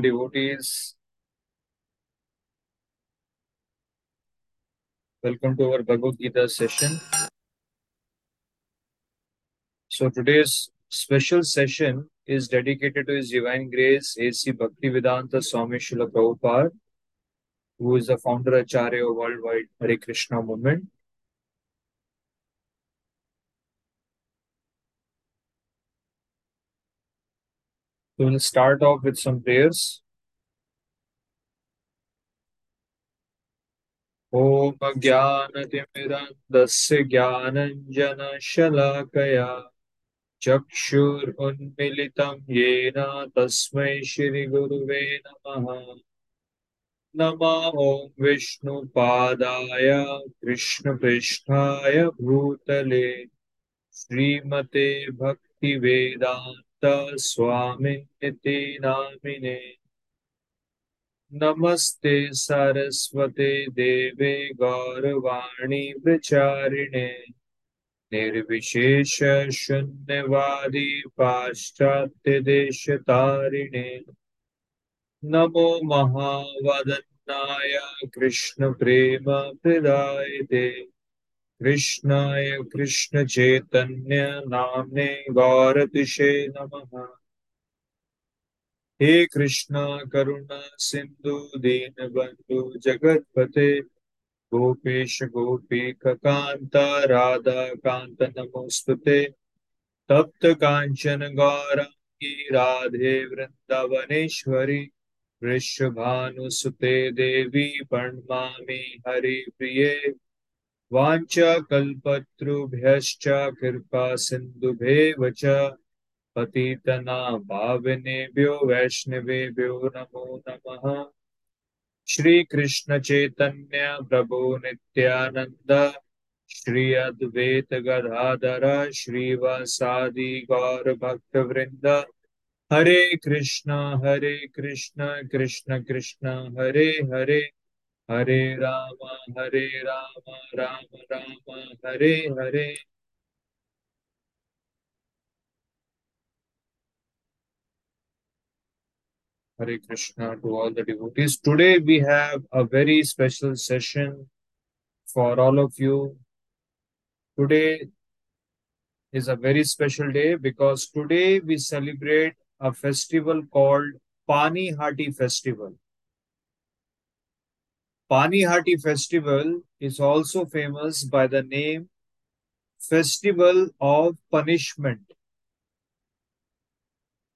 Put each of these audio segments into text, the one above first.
devotees. Welcome to our Bhagavad Gita session. So today's special session is dedicated to His Divine Grace A.C. Bhaktivedanta Swami Srila Prabhupada, who is the founder Acharya of Worldwide Hare Krishna movement. So we'll start off with some prayers. ॐ ज्ञानतिमिरन्दस्य ज्ञानञ्जनशलाकया चक्षुरुन्मिलितं येन तस्मै श्रीगुरुवे नमः नमो ॐ विष्णुपादाय कृष्णपृष्ठाय भूतले श्रीमते भक्तिवेदान्त स्वामिनिति नामिने। नमस्ते सरस्वते देवे गौरवाणी विचारिणे निर्विशेष शून्यवादी पाश्चात्य देश तारिणे नमो महावदन्नाय कृष्ण प्रेम प्रदायते। कृष्णाय कृष्णचैतन्यनाम्ने भारतिषे नमः। हे कृष्णा, करुणा, सिन्धु, दीनबन्धु जगत्पते गोपेश, गोपीक कांता राधा कांत नमोस्तुते तप्त कांचन गौरांगी राधे वृंदावनेश्वरी वृषभानुसुते देवी प्रणमामि हरिप्रिये। वाञ्छाकल्पतृभ्यश्च कृपासिन्धुभेव च पतितनाभाविनेभ्यो वैष्णवेभ्यो नमो नम। श्री कृष्ण श्रीकृष्णचैतन्य प्रभो नित्यानन्द, श्री अद्वैत गदाधर श्रीवासादि गौरभक्तवृन्द। हरे कृष्ण हरे Krishna Krishna Krishna, Hare Hare. Hare Rama, Hare Rama, Rama Rama, Hare Hare. Hare Krishna to all the devotees. Today we have a very special session for all of you. Today is a very special day because today we celebrate a festival called Panihati Festival. Panihati Festival is also famous by the name Festival of Punishment.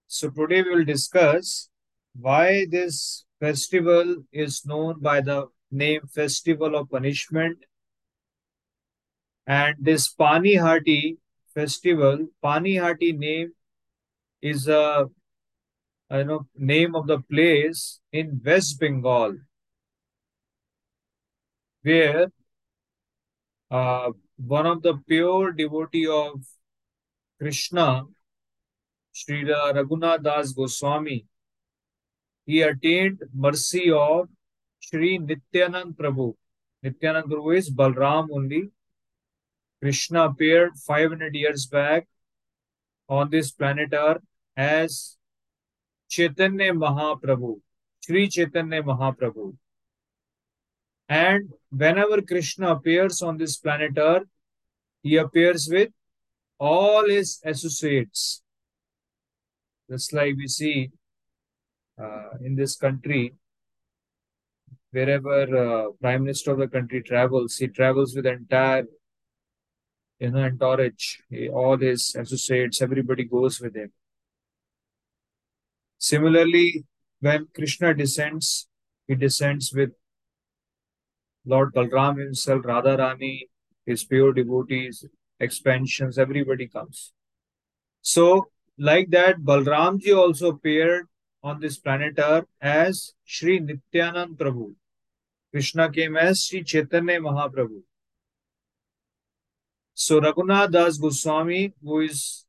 So today we will discuss why this festival is known by the name Festival of Punishment. And this Panihati festival, Panihati name is a you know name of the place in West Bengal, where uh, one of the pure devotee of Krishna, Sri Raghunath Das Goswami, he attained mercy of Sri Nityanand Prabhu. Nityanand Prabhu is Balram only. Krishna appeared 500 years back on this planet Earth as Chaitanya Mahaprabhu, Sri Chaitanya Mahaprabhu. And whenever Krishna appears on this planet Earth, he appears with all his associates. Just like we see uh, in this country, wherever uh, Prime Minister of the country travels, he travels with entire, you know, entourage, all his associates, everybody goes with him. Similarly, when Krishna descends, he descends with Lord Balram himself, Radharani, his pure devotees, expansions, everybody comes. So, like that, Balramji also appeared on this planet Earth as Sri Nityanand Prabhu. Krishna came as Sri Chaitanya Mahaprabhu. So Raghunath Das Goswami, who is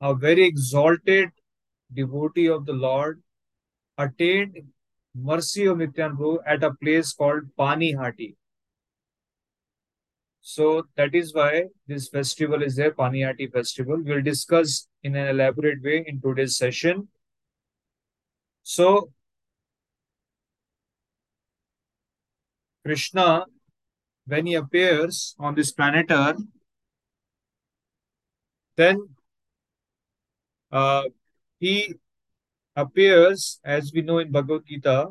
a very exalted devotee of the Lord, attained Mercy of Nityanand Prabhu at a place called Panihati. So that is why this festival is there, Panihati festival. We'll discuss in an elaborate way in today's session. So Krishna, when he appears on this planet Earth, then uh, he appears, as we know in Bhagavad Gita,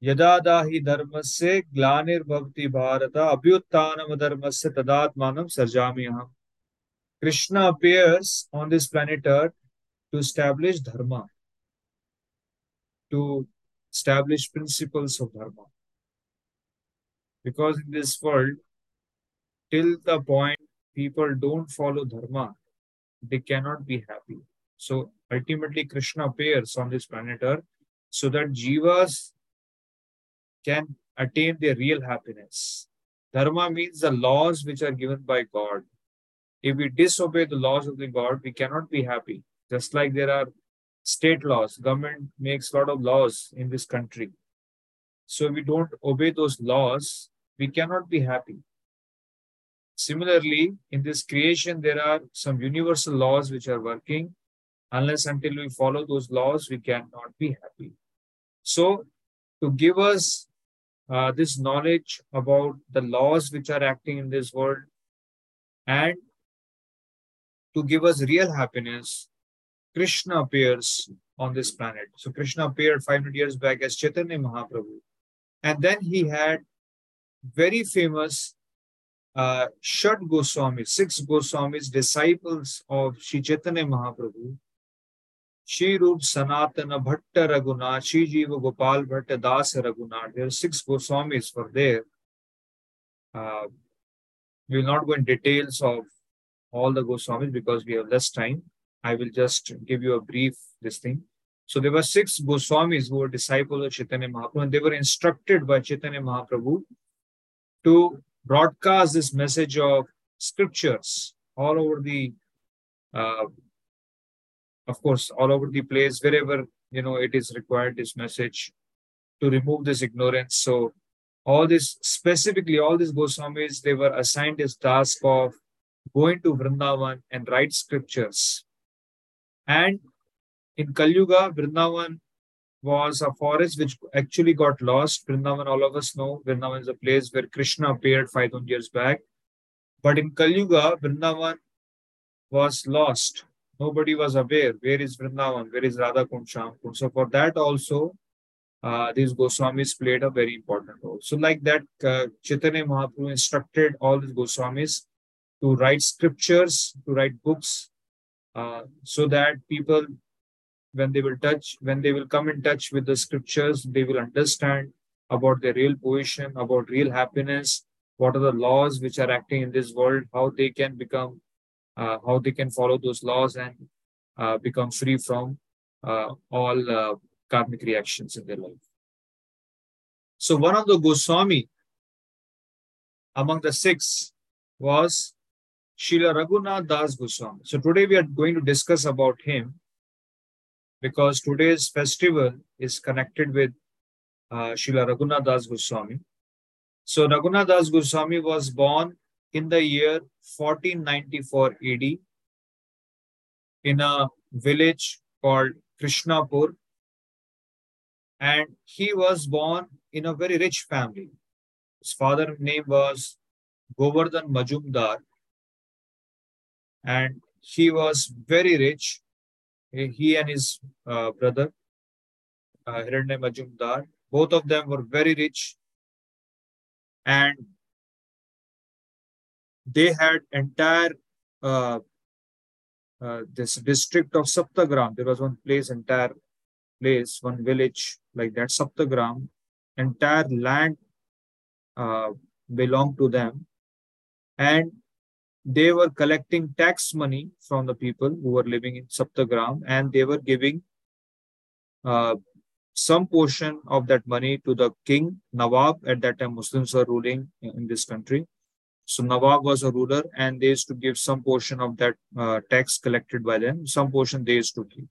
Yada hi dharmasya glanir bharata abhyuttanam dharmasya tadatmanam sarjamyaham. Krishna appears on this planet Earth to establish dharma, to establish principles of dharma. Because in this world, till the point people don't follow dharma, they cannot be happy. So ultimately, Krishna appears on this planet Earth so that jivas can attain their real happiness. Dharma means the laws which are given by God. If we disobey the laws of the God, we cannot be happy. Just like there are state laws, government makes a lot of laws in this country. So if we don't obey those laws, we cannot be happy. Similarly, in this creation, there are some universal laws which are working. Unless until we follow those laws, we cannot be happy. So, to give us uh, this knowledge about the laws which are acting in this world and to give us real happiness, Krishna appears on this planet. So Krishna appeared 500 years back as Chaitanya Mahaprabhu. And then he had very famous uh, Shad Goswamis, six Goswamis, disciples of Sri Chaitanya Mahaprabhu. Shri Rup Sanatana Bhatta Raghunath, Shri Jiva Gopal Bhatta Das Raghunath. There are six Goswamis for there. Uh, we will not go in details of all the Goswamis because we have less time. I will just give you a brief this thing. So there were six Goswamis who were disciples of Chaitanya Mahaprabhu and they were instructed by Chaitanya Mahaprabhu to broadcast this message of scriptures all over the, uh, of course, all over the place, wherever, you know, it is required, this message to remove this ignorance. So all this, specifically all these Goswamis, they were assigned this task of going to Vrindavan and write scriptures. And in Kalyuga, Vrindavan was a forest which actually got lost. Vrindavan, all of us know, Vrindavan is a place where Krishna appeared 5,000 years back. But in Kalyuga, Vrindavan was lost. Nobody was aware where is Vrindavan, where is Radha Kund, Kund. So for that also, uh, these Goswamis played a very important role. So like that, uh, Chaitanya Mahaprabhu instructed all these Goswamis to write scriptures, to write books, uh, so that people when they will touch, when they will come in touch with the scriptures, they will understand about their real position, about real happiness, what are the laws which are acting in this world, how they can become, uh, how they can follow those laws and uh, become free from uh, all uh, karmic reactions in their life. So one of the Goswami among the six was Srila Raghunath Das Goswami. So today we are going to discuss about him because today's festival is connected with uh, Srila Raghunath Das Goswami. So Raghunath Das Goswami was born in the year 1494 AD in a village called Krishnapur. And he was born in a very rich family. His father's name was Govardhan Majumdar. And he was very rich. He and his uh, brother, uh, Hiranya Majumdar, both of them were very rich. And they had entire uh, uh, this district of Saptagram. There was one place, entire place, one village like that, Saptagram. Entire land uh, belonged to them. And they were collecting tax money from the people who were living in Saptagram and they were giving uh, some portion of that money to the king, Nawab. At that time, Muslims were ruling in this country. So Nawab was a ruler and they used to give some portion of that uh, tax collected by them, some portion they used to keep.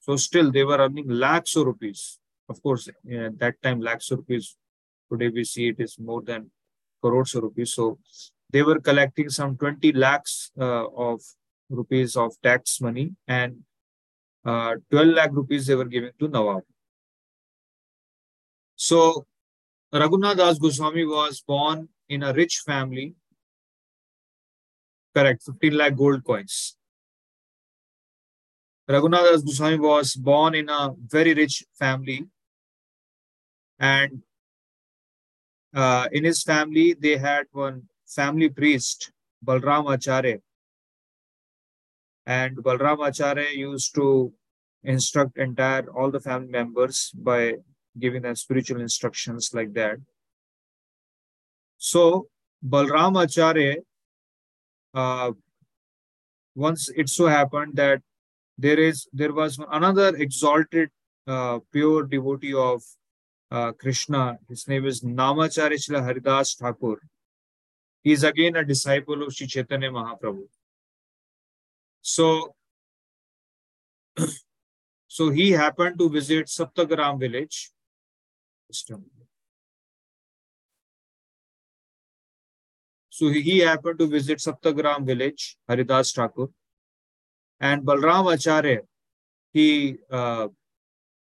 So still they were earning lakhs of rupees. Of course, at that time, lakhs of rupees. Today we see it is more than crores of rupees. So they were collecting some 20 lakhs uh, of rupees of tax money and uh, 12 lakh rupees they were giving to Nawab. So Raghunath Das Goswami was born in a rich family. Correct, 15 lakh gold coins. Raghunath Das Goswami was born in a very rich family. And uh, in his family, they had one family priest, Balram Acharya. And Balram Acharya used to instruct entire all the family members by giving them spiritual instructions like that. So Balram Acharya, uh, once it so happened that there is there was another exalted uh, pure devotee of uh, Krishna. His name is Namacharya Haridas Thakur. He is again a disciple of Sri Chaitanya Mahaprabhu. So, so he happened to visit Saptagram village So he happened to visit Saptagram village, Haridas Thakur, and Balram Acharya, he uh,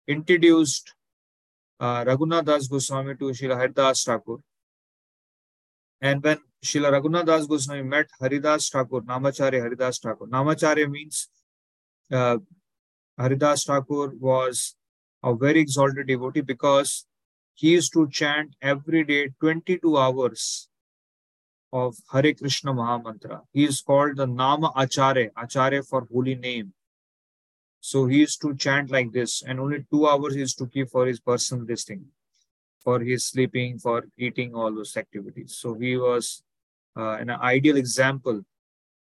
introduced uh, Raghunath Das Goswami to Srila Haridas Thakur. And when Srila Raghunath Das Goswami met Haridas Thakur, Namacharya Haridas Thakur, Namacharya means uh, Haridas Thakur was a very exalted devotee because he used to chant every day 22 hours of Hare Krishna Mahamantra. He is called the Nama Acharya, Acharya for holy name. So he used to chant like this, and only two hours he used to keep for his personal listing, for his sleeping, for eating, all those activities. So he was uh, an ideal example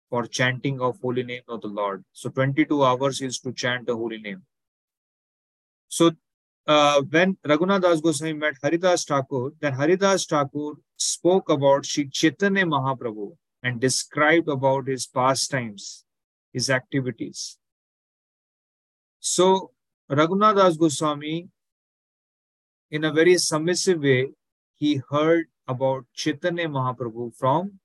for chanting of holy name of the Lord. So 22 hours he used to chant the holy name. So uh, when Raghunath Das Goswami met Haridas Thakur, then Haridas Thakur spoke about Sri Chaitanya Mahaprabhu and described about his pastimes, his activities. So Raghunath Das Goswami, in a very submissive way, he heard about Chaitanya Mahaprabhu from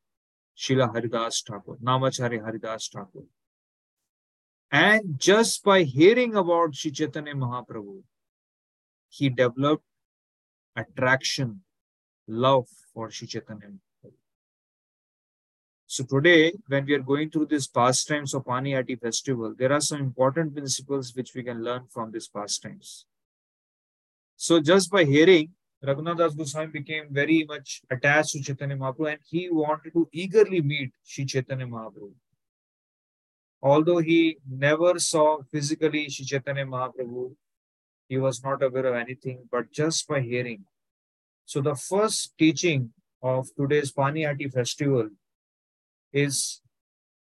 Srila Haridas Thakur, Namacharya Haridas Thakur. And just by hearing about Sri Chaitanya Mahaprabhu, he developed attraction, love for Sri Chaitanya. Mahaprabhu. So today, when we are going through this pastimes of Panihati festival, there are some important principles which we can learn from these pastimes. So just by hearing, Raghunath Das Goswami became very much attached to Chaitanya Mahaprabhu and he wanted to eagerly meet Sri Chaitanya Mahaprabhu. Although he never saw physically Sri Chaitanya Mahaprabhu, he was not aware of anything, but just by hearing. So the first teaching of today's Panihati festival is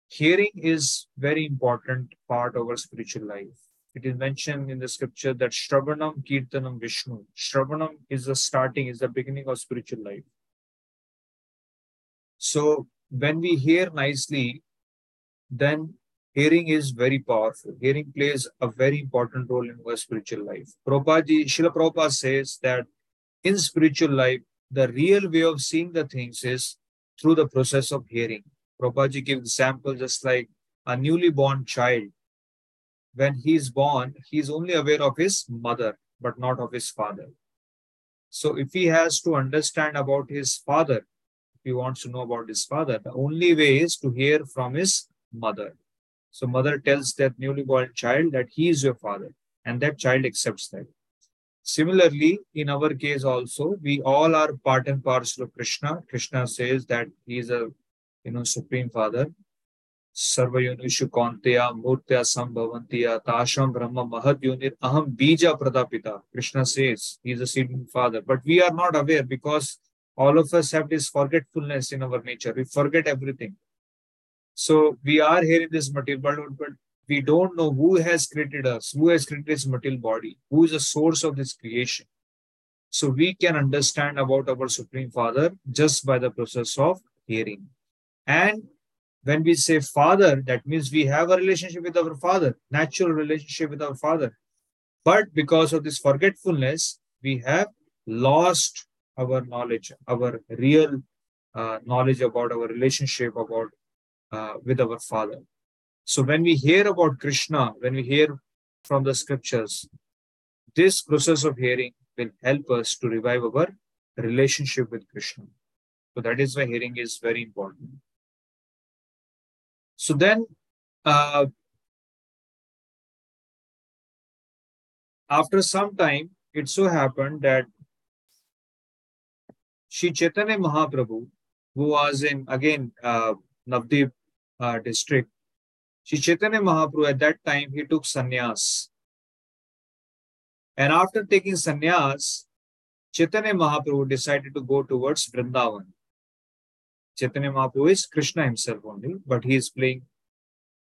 hearing is very important part of our spiritual life. It is mentioned in the scripture that Shravanam Kirtanam Vishnu. Shravanam is the starting, is the beginning of spiritual life. So when we hear nicely, then hearing is very powerful. Hearing plays a very important role in our spiritual life. Prabhupada, Srila Prabhupada says that in spiritual life, the real way of seeing the things is through the process of hearing. Prabhupada gives example just like a newly born child. When he is born, he is only aware of his mother, but not of his father. So if he has to understand about his father, if he wants to know about his father, the only way is to hear from his mother. So mother tells that newly born child that he is your father, and that child accepts that. Similarly, in our case also, we all are part and parcel of Krishna. Krishna says that he is a you know supreme father. Sarva Sarvayonishu Kanteya Murtya Sambhavantiya Tasham Brahma Mahad Yunir Aham Bija Pradapita. Krishna says he is a seeding father. But we are not aware because all of us have this forgetfulness in our nature. We forget everything. So we are here in this material world, but we don't know who has created us, who has created this material body, who is the source of this creation. So we can understand about our Supreme Father just by the process of hearing. And when we say Father, that means we have a relationship with our Father, natural relationship with our Father. But because of this forgetfulness, we have lost our knowledge, our real uh, knowledge about our relationship, about uh, with our Father. So when we hear about Krishna, when we hear from the scriptures, this process of hearing will help us to revive our relationship with Krishna. So that is why hearing is very important. So then, uh, after some time, it so happened that Sri Chaitanya Mahaprabhu, who was in again uh, Navadvip uh, district, Sri Chaitanya Mahaprabhu at that time he took sannyas. And after taking sannyas, Chaitanya Mahaprabhu decided to go towards Vrindavan. Chaitanya Mahaprabhu is Krishna himself only, but he is playing,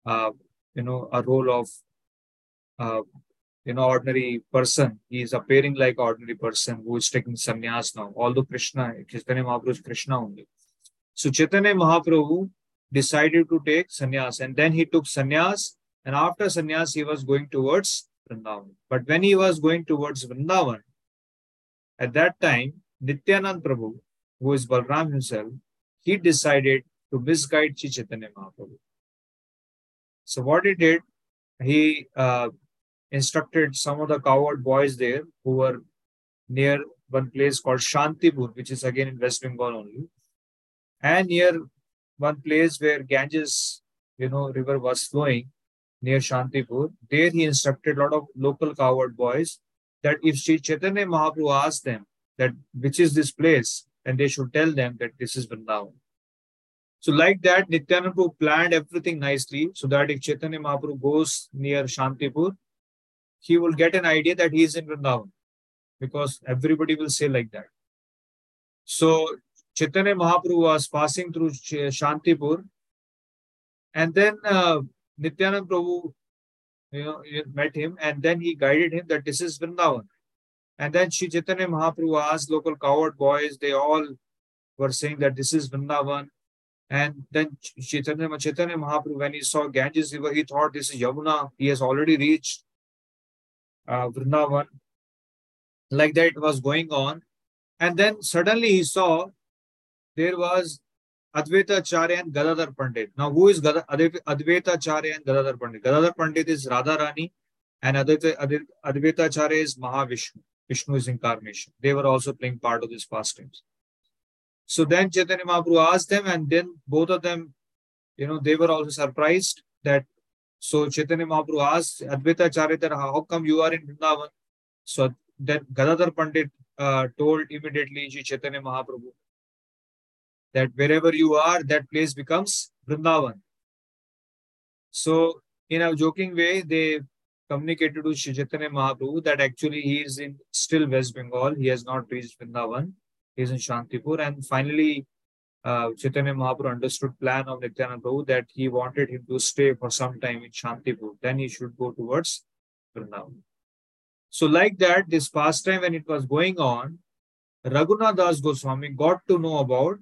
uh, you know, a role of, uh, you know, ordinary person. He is appearing like ordinary person who is taking sannyas now. Although Krishna, Chaitanya Mahaprabhu is Krishna only. So Chaitanya Mahaprabhu decided to take sannyas, and then he took sannyas, and after sannyas he was going towards Vrindavan. But when he was going towards Vrindavan, at that time, Nityanand Prabhu, who is Balram himself, he decided to misguide Chi Chaitanya Mahaprabhu. So what he did, he uh, instructed some of the cowherd boys there who were near one place called Shantipur, which is again in West Bengal only, and near one place where Ganges, you know, river was flowing near Shantipur. There he instructed a lot of local cowherd boys that if Sri Chaitanya Mahaprabhu asked them that which is this place, and they should tell them that this is Vrindavan. So like that, Nityananda Prabhu planned everything nicely so that if Chaitanya Mahaprabhu goes near Shantipur, he will get an idea that he is in Vrindavan because everybody will say like that. So Chaitanya Mahaprabhu was passing through Shantipur and then uh, Nityanand Prabhu you know, met him and then he guided him that this is Vrindavan. And then Sri Chaitanya Mahaprabhu asked local cowherd boys, they all were saying that this is Vrindavan. And then Chaitanya, Chaitanya Mahaprabhu, when he saw Ganges River, he thought this is Yamuna. He has already reached uh, Vrindavan. Like that, it was going on. And then suddenly he saw there was Advaita Acharya and Gadadhar Pandit. Now, who is Advaita Acharya and Gadadhar Pandit? Gadadhar Pandit is Radharani and Advaita, Advaita Acharya is Mahavishnu. Vishnu's incarnation. They were also playing part of these pastimes. So then Chaitanya Mahaprabhu asked them, and then both of them, you know, they were also surprised that. So Chaitanya Mahaprabhu asked Advaita Acharya, how come you are in Vrindavan? So then Gadadhar Pandit uh, told immediately Chaitanya Mahaprabhu that wherever you are, that place becomes Vrindavan. So, in a joking way, they communicated to Sri Chaitanya Mahaprabhu that actually he is in still West Bengal. He has not reached Vrindavan. He is in Shantipur. And finally, uh, Chaitanya Mahaprabhu understood plan of Nityananda Prabhu that he wanted him to stay for some time in Shantipur. Then he should go towards Vrindavan. So like that, this pastime when it was going on, Raghunath Das Goswami got to know about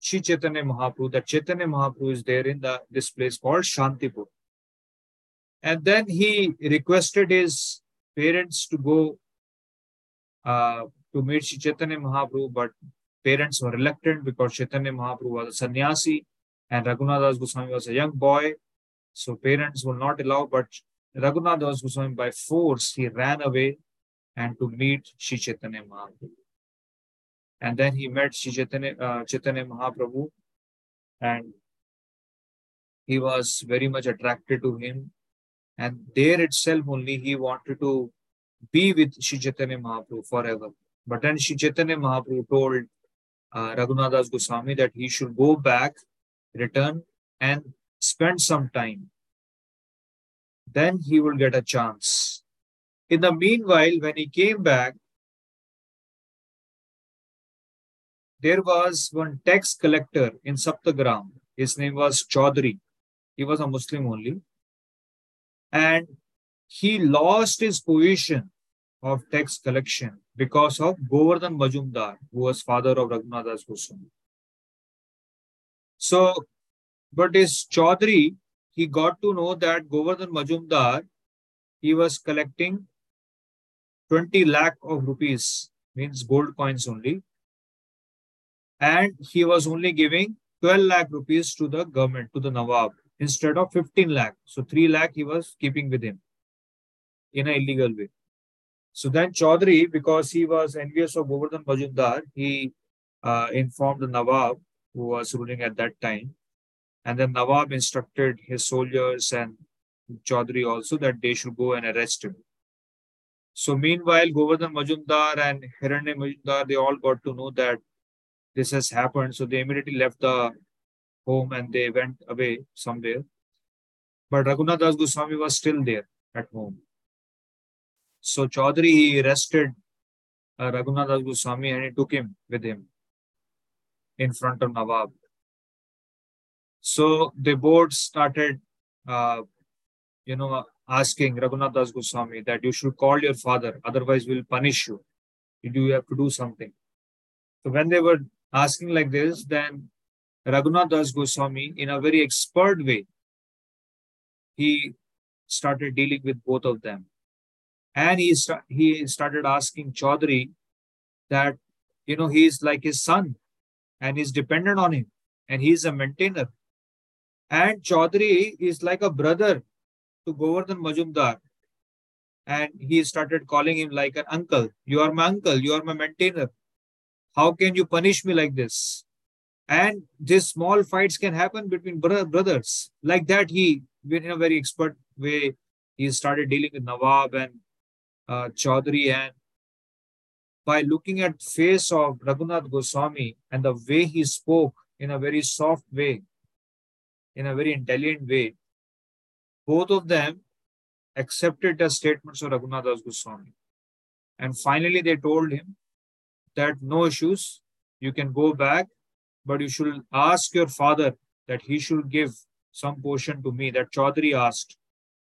Sri Chaitanya Mahaprabhu, that Chaitanya Mahaprabhu is there in the this place called Shantipur. And then he requested his parents to go uh, to meet Sri Chaitanya Mahaprabhu, but parents were reluctant because Chaitanya Mahaprabhu was a sannyasi and Raghunath Goswami was a young boy. So parents will not allow, but Raghunath Goswami by force, he ran away and to meet Sri Chaitanya Mahaprabhu. And then he met Sri Chaitanya, uh, Chaitanya Mahaprabhu and he was very much attracted to him. And there itself only he wanted to be with Sri Chaitanya Mahaprabhu forever. But then Sri Chaitanya Mahaprabhu told uh, Raghunath Das Goswami that he should go back, return, and spend some time. Then he will get a chance. In the meanwhile, when he came back, there was one tax collector in Saptagram. His name was Chaudhary. He was a Muslim only. And he lost his position of tax collection because of Govardhan Majumdar, who was father of Raghunath Das Goswami. So, but his Chaudhary, he got to know that Govardhan Majumdar, he was collecting 20 lakh of rupees, means gold coins only, and he was only giving 12 lakh rupees to the government, to the Nawab, instead of 15 lakh. So 3 lakh he was keeping with him in an illegal way. So then Chaudhary, because he was envious of Govardhan Majumdar, he uh, informed the Nawab, who was ruling at that time. And then Nawab instructed his soldiers and Chaudhary also that they should go and arrest him. So meanwhile, Govardhan Majumdar and Hiranya Majumdar, they all got to know that this has happened. So they immediately left the home and they went away somewhere. But Raghunath Das Goswami was still there at home. So Chaudhary, he arrested uh, Raghunath Das Goswami and he took him with him in front of Nawab. So the board started, uh, you know, asking Raghunath Das Goswami that you should call your father, otherwise we'll punish you. You do have to do something. So when they were asking like this, then Raghunath Das Goswami, in a very expert way, he started dealing with both of them. And he, st- he started asking Chaudhary that, you know, he's like his son and he's dependent on him and he's a maintainer. And Chaudhary is like a brother to Govardhan Majumdar. And he started calling him like an uncle. You are my uncle. You are my maintainer. How can you punish me like this? And these small fights can happen between brothers. Like that, he, in a very expert way, he started dealing with Nawab and uh, Chaudhary. And by looking at face of Raghunath Goswami and the way he spoke in a very soft way, in a very intelligent way, both of them accepted the statements of Raghunath Goswami. And finally, they told him that no issues, you can go back, but you should ask your father that he should give some portion to me. That Chaudhary asked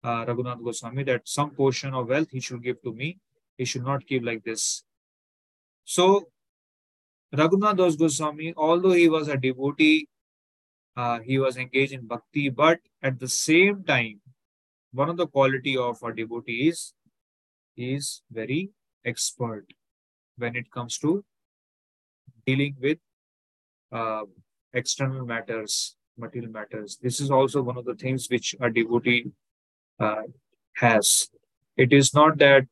uh, Raghunath Goswami that some portion of wealth he should give to me. He should not give like this. So, Raghunath Das Goswami, although he was a devotee, uh, he was engaged in bhakti, but at the same time, one of the quality of a devotee is, he is very expert when it comes to dealing with uh, external matters, material matters. This is also one of the things which a devotee uh, has. It is not that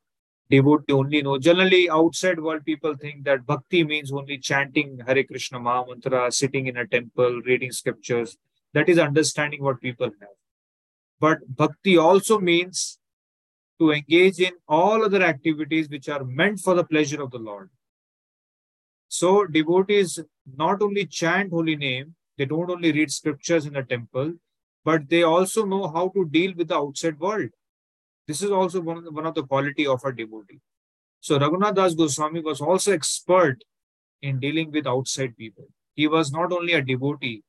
devotee only know. Generally, outside world, people think that bhakti means only chanting Hare Krishna Maha Mantra, sitting in a temple, reading scriptures. That is understanding what people have. But bhakti also means to engage in all other activities which are meant for the pleasure of the Lord. So devotees not only chant holy name, they don't only read scriptures in the temple, but they also know how to deal with the outside world. This is also one of the, one of the quality of a devotee. So Raghunath Das Goswami was also expert in dealing with outside people. He was not only a devotee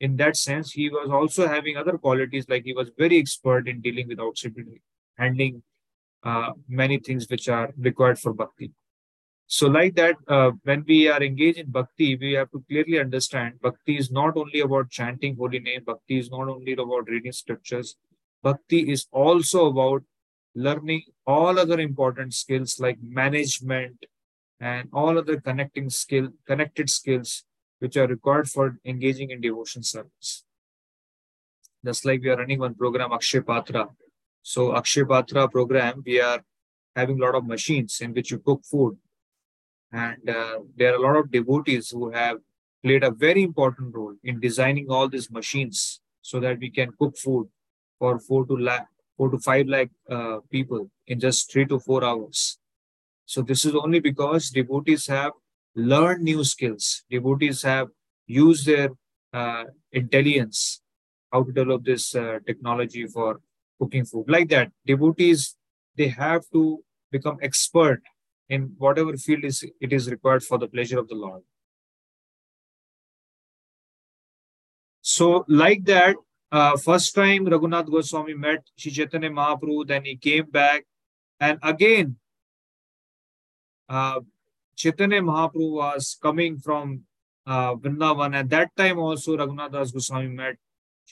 in that sense, he was also having other qualities like he was very expert in dealing with outside people, handling uh, many things which are required for bhakti. So, like that, uh, when we are engaged in bhakti, we have to clearly understand bhakti is not only about chanting holy name, bhakti is not only about reading scriptures, bhakti is also about learning all other important skills like management and all other connecting skill, connected skills which are required for engaging in devotion service. Just like we are running one program, Akshay Patra. So Akshay Patra program, we are having a lot of machines in which you cook food. And uh, there are a lot of devotees who have played a very important role in designing all these machines so that we can cook food for four to lakh, four to five lakh uh, people in just three to four hours. So this is only because devotees have learned new skills. Devotees have used their uh, intelligence how to develop this uh, technology for cooking food. Like that, devotees they have to become expert in whatever field is it is required for the pleasure of the Lord. So, like that, uh, first time Raghunath Goswami met Chaitanya Mahaprabhu, then he came back, and again, uh, Chaitanya Mahaprabhu was coming from uh, Vrindavan. At that time, also Raghunath Das Goswami met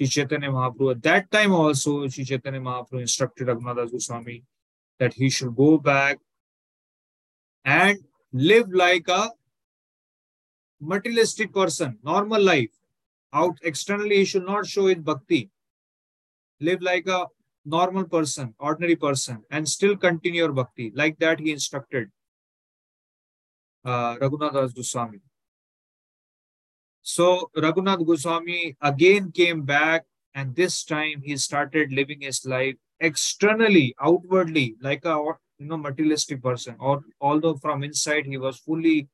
Chaitanya Mahaprabhu. At that time, also Sri Chaitanya Mahaprabhu instructed Raghunath Das Goswami that he should go back and live like a materialistic person, normal life. Out externally, he should not show his bhakti. Live like a normal person, ordinary person, and still continue your bhakti. Like that, he instructed uh, Raghunath Das Goswami. So Raghunath Goswami again came back, and this time he started living his life externally, outwardly, like a you know materialistic person. Or although from inside he was fully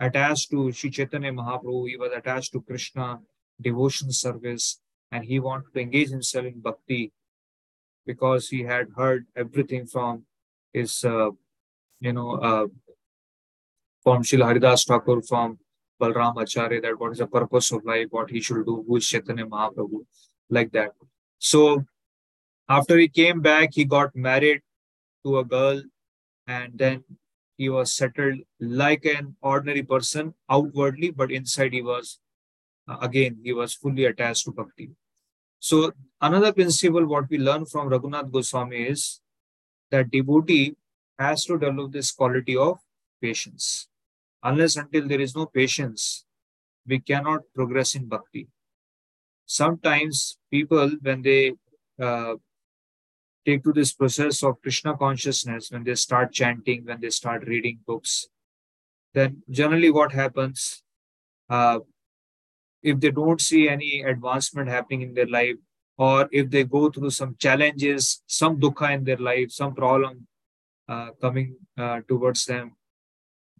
attached to Sri Chaitanya Mahaprabhu, he was attached to Krishna, devotion service, and he wanted to engage himself in bhakti because he had heard everything from his, uh, you know, uh, from Srila Haridas Thakur, from Balram Acharya, that what is the purpose of life, what he should do, who is Chaitanya Mahaprabhu, like that. So after he came back, he got married to a girl and then he was settled like an ordinary person outwardly, but inside he was, uh, again, he was fully attached to bhakti. So another principle what we learn from Raghunath Goswami is that devotee has to develop this quality of patience. Unless until there is no patience, we cannot progress in bhakti. Sometimes people, when they uh, take to this process of Krishna consciousness, when they start chanting, when they start reading books, then generally what happens, uh, if they don't see any advancement happening in their life, or if they go through some challenges, some dukkha in their life, some problem uh, coming uh, towards them,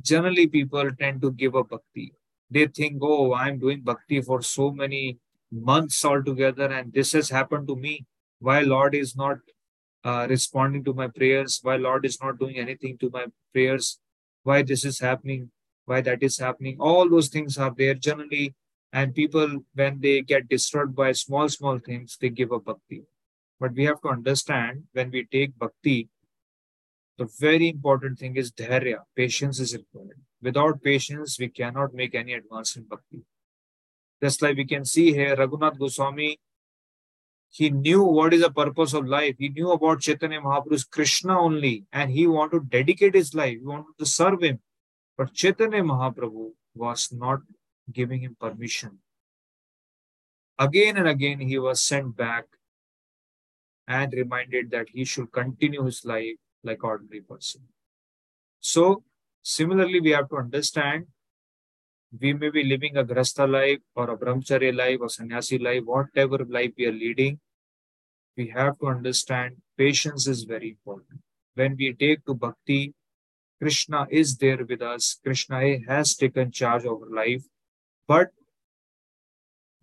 generally people tend to give up bhakti. They think, oh, I'm doing bhakti for so many months altogether, and this has happened to me. Why Lord is not uh, responding to my prayers? Why Lord is not doing anything to my prayers? Why this is happening? Why that is happening? All those things are there. Generally, and people, when they get disturbed by small, small things, they give up bhakti. But we have to understand when we take bhakti, the very important thing is dharya, patience is required. Without patience, we cannot make any advance in bhakti. Just like we can see here, Raghunath Goswami, he knew what is the purpose of life. He knew about Chaitanya Mahaprabhu's Krishna only, and he wanted to dedicate his life. He wanted to serve him. But Chaitanya Mahaprabhu was not giving him permission. Again and again, he was sent back and reminded that he should continue his life like ordinary person. So, similarly, we have to understand we may be living a grasta life or a brahmacharya life or sannyasi life, whatever life we are leading, we have to understand patience is very important. When we take to bhakti, Krishna is there with us. Krishna has taken charge of our life but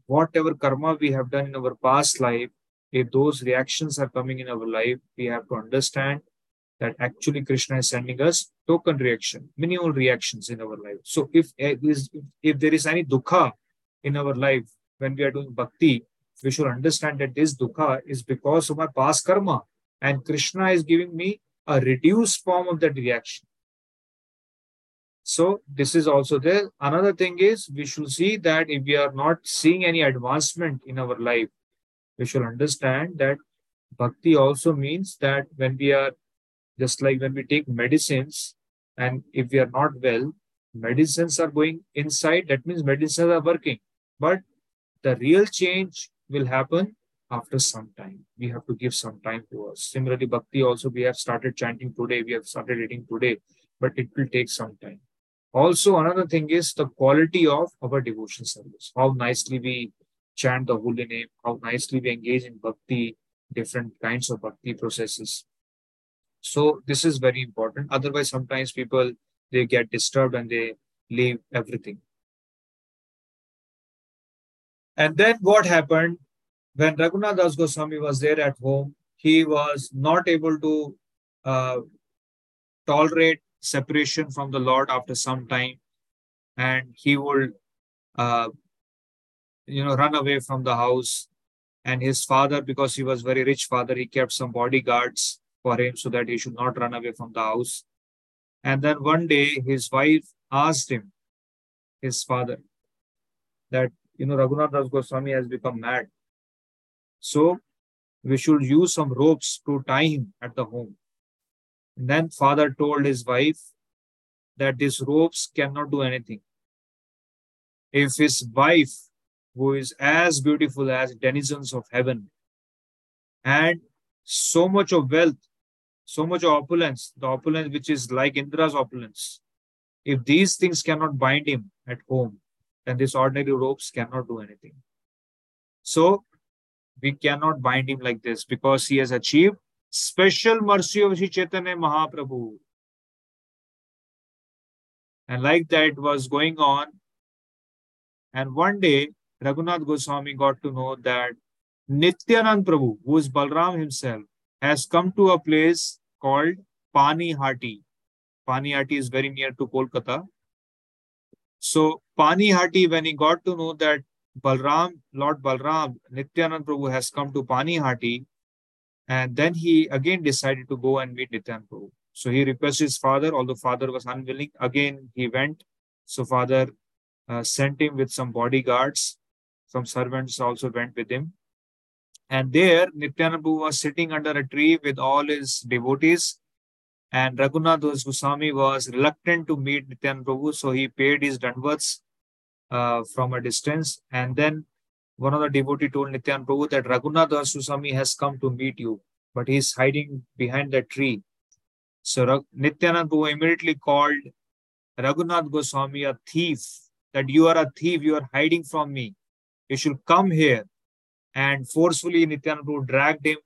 whatever karma we have done in our past life, if those reactions are coming in our life, we have to understand that actually Krishna is sending us token reaction, minimal reactions in our life. So if, eh, if there is any dukkha in our life when we are doing bhakti, we should understand that this dukkha is because of my past karma. And Krishna is giving me a reduced form of that reaction. So this is also there. Another thing is we should see that if we are not seeing any advancement in our life, we should understand that bhakti also means that when we are just like when we take medicines and if we are not well, medicines are going inside, that means medicines are working. But the real change will happen after some time. We have to give some time to us. Similarly, bhakti also we have started chanting today, we have started reading today, but it will take some time. Also, another thing is the quality of our devotion service. How nicely we chant the holy name, how nicely we engage in bhakti, different kinds of bhakti processes. So this is very important. Otherwise, sometimes people they get disturbed and they leave everything. And then what happened when Raghunath Das Goswami was there at home? He was not able to uh, tolerate separation from the Lord after some time, and he would, uh, you know, run away from the house. And his father, because he was very rich father, he kept some bodyguards for him so that he should not run away from the house. And then one day, his wife asked him, his father, that you know Raghunath Das Goswami has become mad. So we should use some ropes to tie him at the home. And then father told his wife that these ropes cannot do anything. If his wife, who is as beautiful as denizens of heaven, and so much of wealth, so much opulence, the opulence which is like Indra's opulence. If these things cannot bind him at home, then these ordinary ropes cannot do anything. So we cannot bind him like this because he has achieved special mercy of Sri Chaitanya Mahaprabhu. And like that was going on. And one day, Raghunath Goswami got to know that Nityanand Prabhu, who is Balram himself, has come to a place called Panihati. Pani Hati is very near to Kolkata. So Panihati, when he got to know that Balram, Lord Balram, Nityanand Prabhu has come to Panihati, and then he again decided to go and meet Nityanand Prabhu. So he requested his father, although father was unwilling. Again, he went. So father uh, sent him with some bodyguards. Some servants also went with him. And there, Nityanand Prabhu was sitting under a tree with all his devotees. And Raghunath Goswami was reluctant to meet Nityanand Prabhu, so he paid his dandavats uh, from a distance. And then one of the devotee told Nityanand Prabhu that Raghunath Goswami has come to meet you, but he's hiding behind the tree. So Nityanand Prabhu immediately called Raghunath Goswami a thief, that you are a thief, you are hiding from me. You should come here. And forcefully Nityanand Prabhu dragged him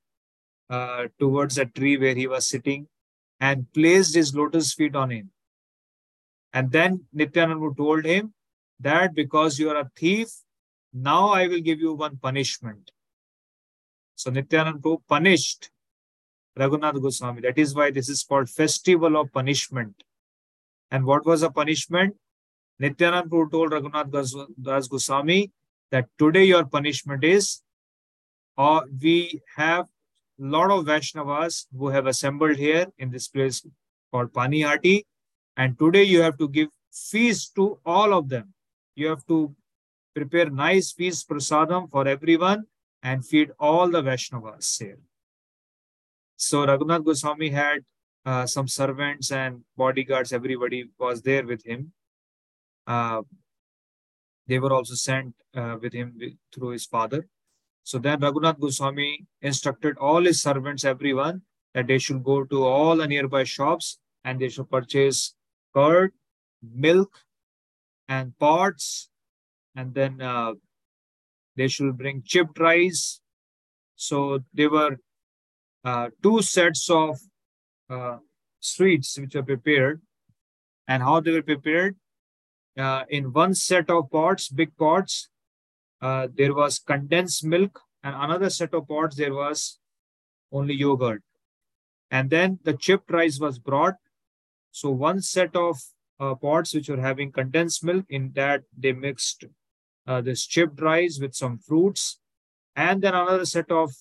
uh, towards a tree where he was sitting and placed his lotus feet on him. And then Nityanand Prabhu told him that because you are a thief, now I will give you one punishment. So Nityanand Prabhu punished Raghunath Goswami. That is why this is called Festival of Punishment. And what was the punishment? Nityanand Prabhu told Raghunath Das Goswami that today your punishment is, uh, we have a lot of Vaishnavas who have assembled here in this place called Panihati, and today you have to give feast to all of them. You have to prepare nice feast prasadam for everyone and feed all the Vaishnavas here. So Raghunath Goswami had uh, some servants and bodyguards, everybody was there with him. Uh, they were also sent uh, with him through his father. So then Raghunath Goswami instructed all his servants, everyone, that they should go to all the nearby shops and they should purchase curd, milk, and pots and then uh, they should bring chipped rice. So there were uh, two sets of uh, sweets which were prepared, and how they were prepared. Uh, in one set of pots, big pots, uh, there was condensed milk, and another set of pots there was only yogurt. And then the chipped rice was brought. So one set of uh, pots which were having condensed milk, in that they mixed uh, this chipped rice with some fruits, and then another set of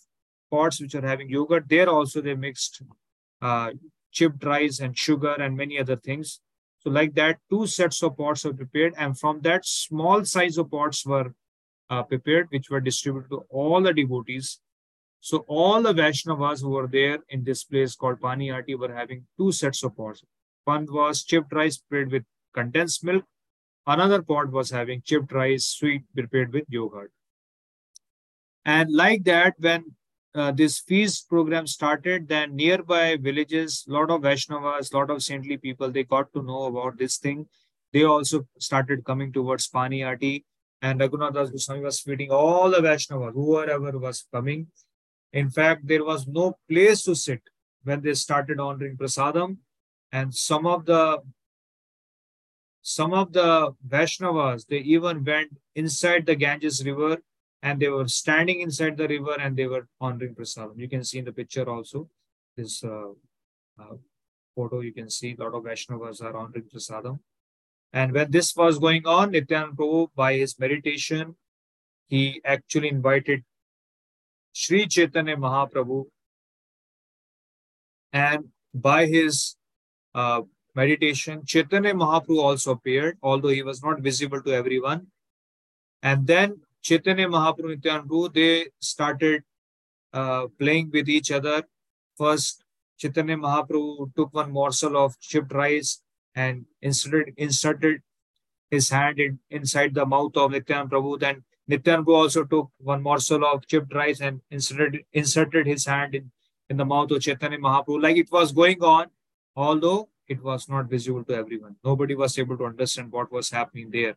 pots which are having yogurt. There also they mixed uh, chipped rice and sugar and many other things. So like that, two sets of pots were prepared, and from that small size of pots were uh, prepared, which were distributed to all the devotees. So all the Vaishnavas who were there in this place called Panihati were having two sets of pots. One was chipped rice prepared with condensed milk, Another pot was having chipped rice, sweet prepared with yogurt. And like that, when uh, this feast program started, then nearby villages, a lot of Vaishnavas, a lot of saintly people, they got to know about this thing. They also started coming towards Panihati. And Raghunath Das Goswami was feeding all the Vaishnavas, whoever was coming. In fact, there was no place to sit when they started honoring prasadam. And some of the some of the Vaishnavas, they even went inside the Ganges river and they were standing inside the river and they were honoring prasadam. You can see in the picture also this uh, uh, photo. You can see a lot of Vaishnavas are honoring prasadam. And when this was going on, Nityanand Prabhu, by his meditation, he actually invited Sri Chaitanya Mahaprabhu. And by his uh, meditation. Chaitanya Mahaprabhu also appeared, although he was not visible to everyone. And then Chaitanya Mahaprabhu and Nityananda they started uh, playing with each other. First, Chaitanya Mahaprabhu took one morsel of chipped rice and inserted, inserted his hand in, inside the mouth of Nityananda Prabhu. Then Nityananda Prabhu also took one morsel of chipped rice and inserted, inserted his hand in, in the mouth of Chaitanya Mahaprabhu, like it was going on, although it was not visible to everyone. Nobody was able to understand what was happening there.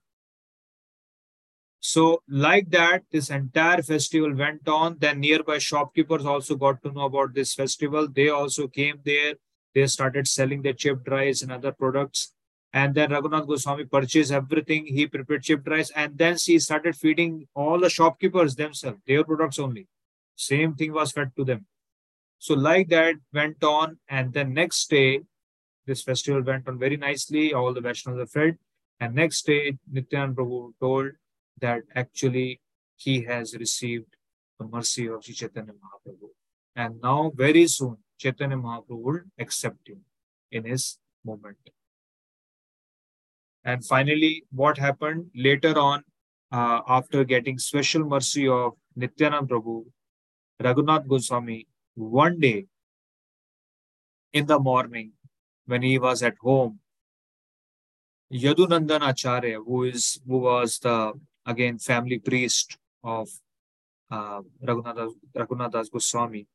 So, like that, this entire festival went on. Then nearby shopkeepers also got to know about this festival. They also came there. They started selling their chipped rice and other products. And then Raghunath Goswami purchased everything. He prepared chipped rice. And then he started feeding all the shopkeepers themselves, their products only. Same thing was fed to them. So, like that went on. And then next day, this festival went on very nicely. All the Vaishnavas were fed. And next day, Nityanand Prabhu told that actually he has received the mercy of Chaitanya Mahaprabhu. And now, very soon, Chaitanya Mahaprabhu will accept him in his moment. And finally, what happened later on, uh, after getting special mercy of Nityanand Prabhu, Raghunath Goswami, one day in the morning, when he was at home, Yadunandan Acharya, who is who was the again family priest of uh, Raghunath Goswami,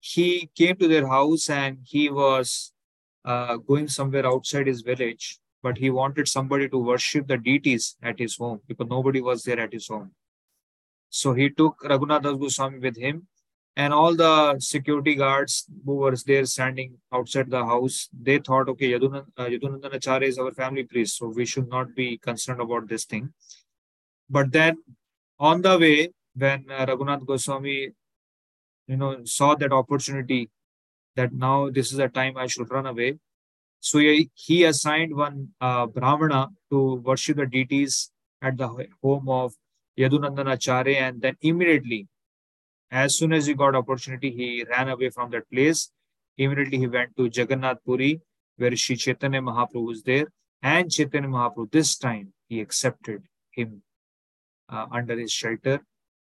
he came to their house and he was uh, going somewhere outside his village, but he wanted somebody to worship the deities at his home because nobody was there at his home. So he took Raghunath Goswami with him and all the security guards who were there standing outside the house, they thought, okay, Yadunand, uh, Yadunandan Acharya is our family priest, so we should not be concerned about this thing. But then on the way, when uh, Raghunath Goswami, you know, saw that opportunity that now this is a time I should run away. So he, he assigned one uh, Brahmana to worship the deities at the home of Yadunandan Acharya and then immediately, as soon as he got opportunity, he ran away from that place. Immediately he went to Jagannath Puri, where Sri Chaitanya Mahaprabhu was there. And Chaitanya Mahaprabhu, this time, he accepted him uh, under his shelter.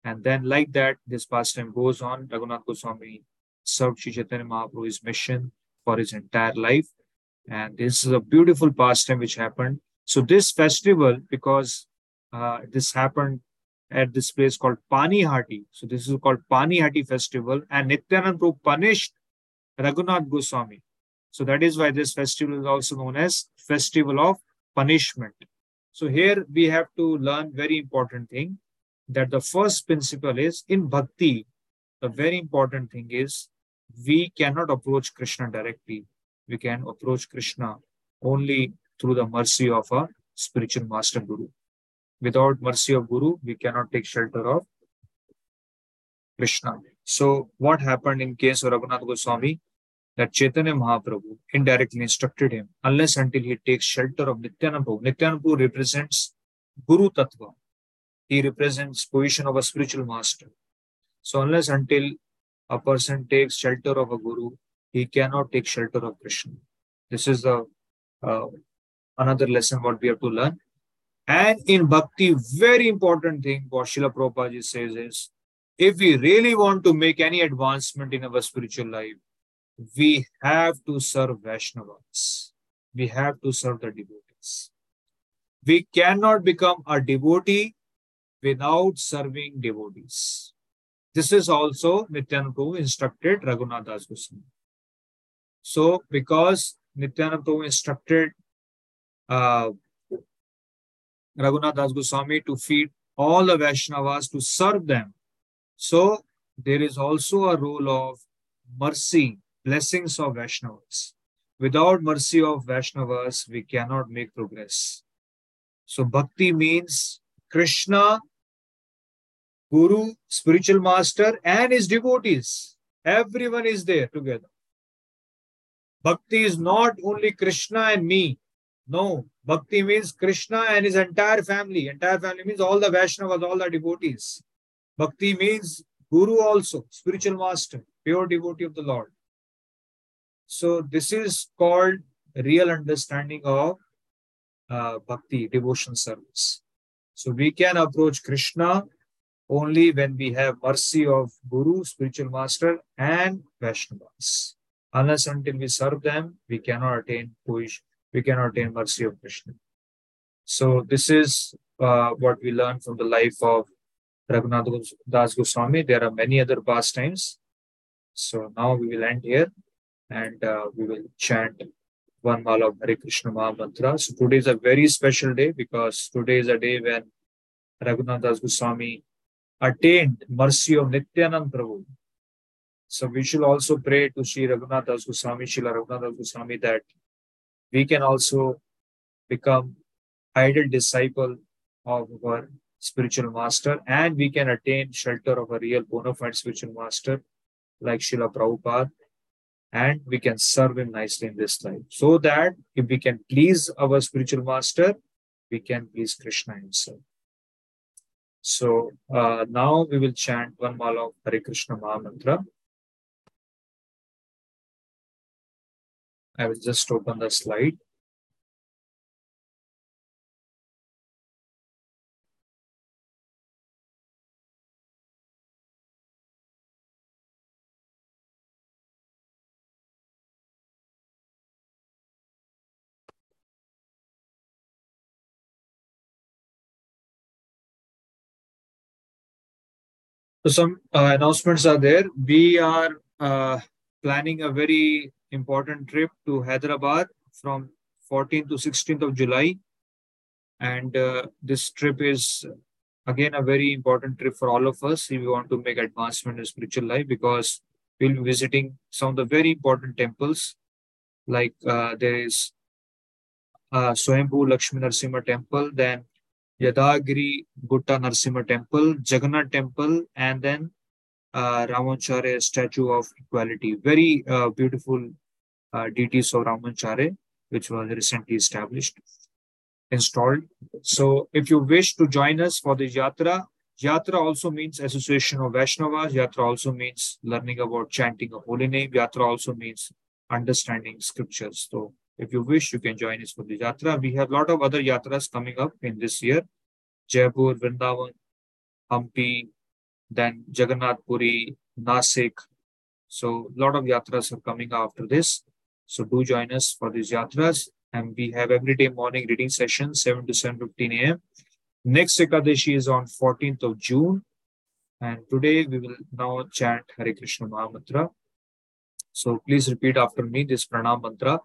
And then, like that, this pastime goes on. Raghunath Goswami served Sri Chaitanya Mahaprabhu his mission for his entire life. And this is a beautiful pastime which happened. So, this festival, because uh, this happened at this place called Panihati. So, this is called Panihati festival. And Nityanand Prabhu punished Raghunath Goswami. So, that is why this festival is also known as Festival of Punishment. So here we have to learn very important thing that the first principle is in bhakti, the very important thing is we cannot approach Krishna directly. We can approach Krishna only through the mercy of a spiritual master guru. Without mercy of guru, we cannot take shelter of Krishna. So what happened in case of Raghunath Goswami? that Chaitanya Mahaprabhu indirectly instructed him unless until he takes shelter of. Nityananda Prabhu represents Guru Tattva. He represents position of a spiritual master. So unless until a person takes shelter of a guru, he cannot take shelter of Krishna. This is the uh, another lesson what we have to learn. And in bhakti, very important thing what Srila Prabhupada says is, if we really want to make any advancement in our spiritual life, we have to serve Vaishnavas. We have to serve the devotees. We cannot become a devotee without serving devotees. This is also Nityananda instructed Raghunath Das Goswami. So, because Nityananda instructed uh, Raghunath Das Goswami to feed all the Vaishnavas to serve them, so there is also a role of mercy blessings of Vaishnavas. Without mercy of Vaishnavas, we cannot make progress. So bhakti means Krishna, Guru, spiritual master, and his devotees. Everyone is there together. Bhakti is not only Krishna and me. No, bhakti means Krishna and his entire family. Entire family means all the Vaishnavas, all the devotees. Bhakti means Guru also, spiritual master, pure devotee of the Lord. So this is called real understanding of uh, bhakti, devotion service. So we can approach Krishna only when we have mercy of Guru, spiritual master, and Vaishnavas. Unless until we serve them, we cannot attain push, we cannot attain mercy of Krishna. So this is uh, what we learn from the life of Raghunath Das Goswami. There are many other pastimes So now we will end here and uh, we will chant one mala of Hare Krishna Mantra. So today is a very special day because today is a day when Raghunath Das Goswami attained mercy of Nityanand Prabhu. So we should also pray to Sri Raghunath Das Goswami, Srila Raghunath Goswami that we can also become idle disciple of our spiritual master and we can attain shelter of a real bona fide spiritual master like Srila Prabhupada and we can serve him nicely in this life. So that if we can please our spiritual master, we can please Krishna himself. So uh, now we will chant one mala of Hare Krishna Maha Mantra. I will just open the slide. So some uh, announcements are there. We are uh, planning a very important trip to Hyderabad from 14th to 16th of July. And uh, this trip is again a very important trip for all of us if we want to make advancement in spiritual life because we'll be visiting some of the very important temples like uh, there is uh, Swayambhu temple, then Yadagiri Gutta Narasimha temple, Jagannath temple, and then uh, Ramacharya statue of equality. Very uh, beautiful uh, deities of Ramacharya, which was recently established, installed. So if you wish to join us for the Yatra, Yatra also means association of Vaishnavas. Yatra also means learning about chanting a holy name. Yatra also means understanding scriptures. So if you wish, you can join us for the Yatra. We have a lot of other Yatras coming up in this year. Jaipur, Vrindavan, Hampi, then Jagannath Puri, Nasik. So a lot of Yatras are coming after this. So do join us for these Yatras. And we have everyday morning reading session, 7 to 7.15 a.m. Next Ekadashi is on 14th of June. And today we will now chant Hare Krishna Mahamantra. So please repeat after me this pranam mantra.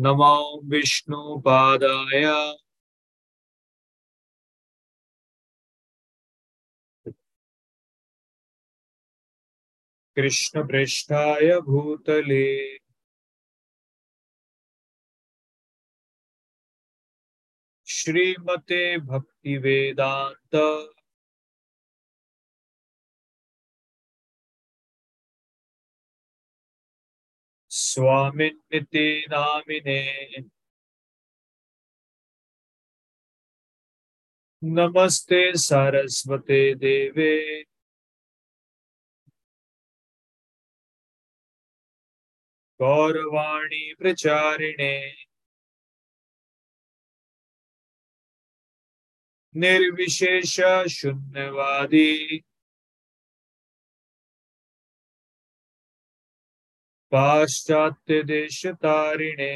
नमो विष्णु पादाय। कृष्ण कृष्णप्रेष्ठाय भूतले। श्रीमते भक्ति वेदांत स्वामिन्निते नामिने नमस्ते सरस्वते देवे गौरवाणी प्रचारिणे निर्विशेष शून्यवादी पाश्चात्य देश तारिणे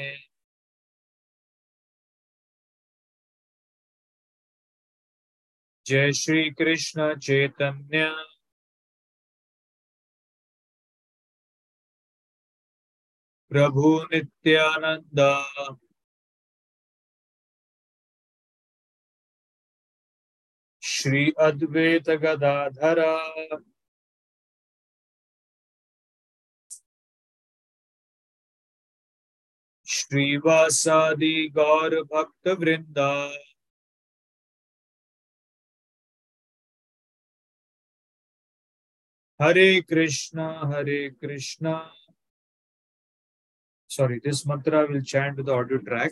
जय श्री कृष्ण चैतन्य। प्रभु नित्यानंद श्री अद्वैत गदाधर। श्रीवासादि गौर भक्त वृंदा हरे कृष्णा हरे Krishna sorry, this mantra will chant with the audio track.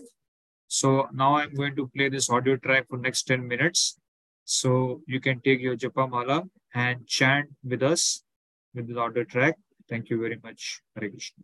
So now I'm going to play this audio track for next 10 minutes. So you can take your japa mala and chant with us with the audio track. Thank you very much. Hare Krishna.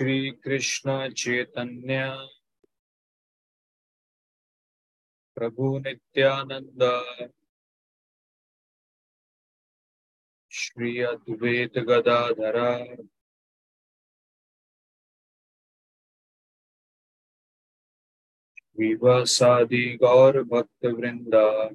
Sri Krishna Chaitanya. Prabhu Nityananda Shri Advaita Gadadhara. विवासादि गौर भक्त वृंदा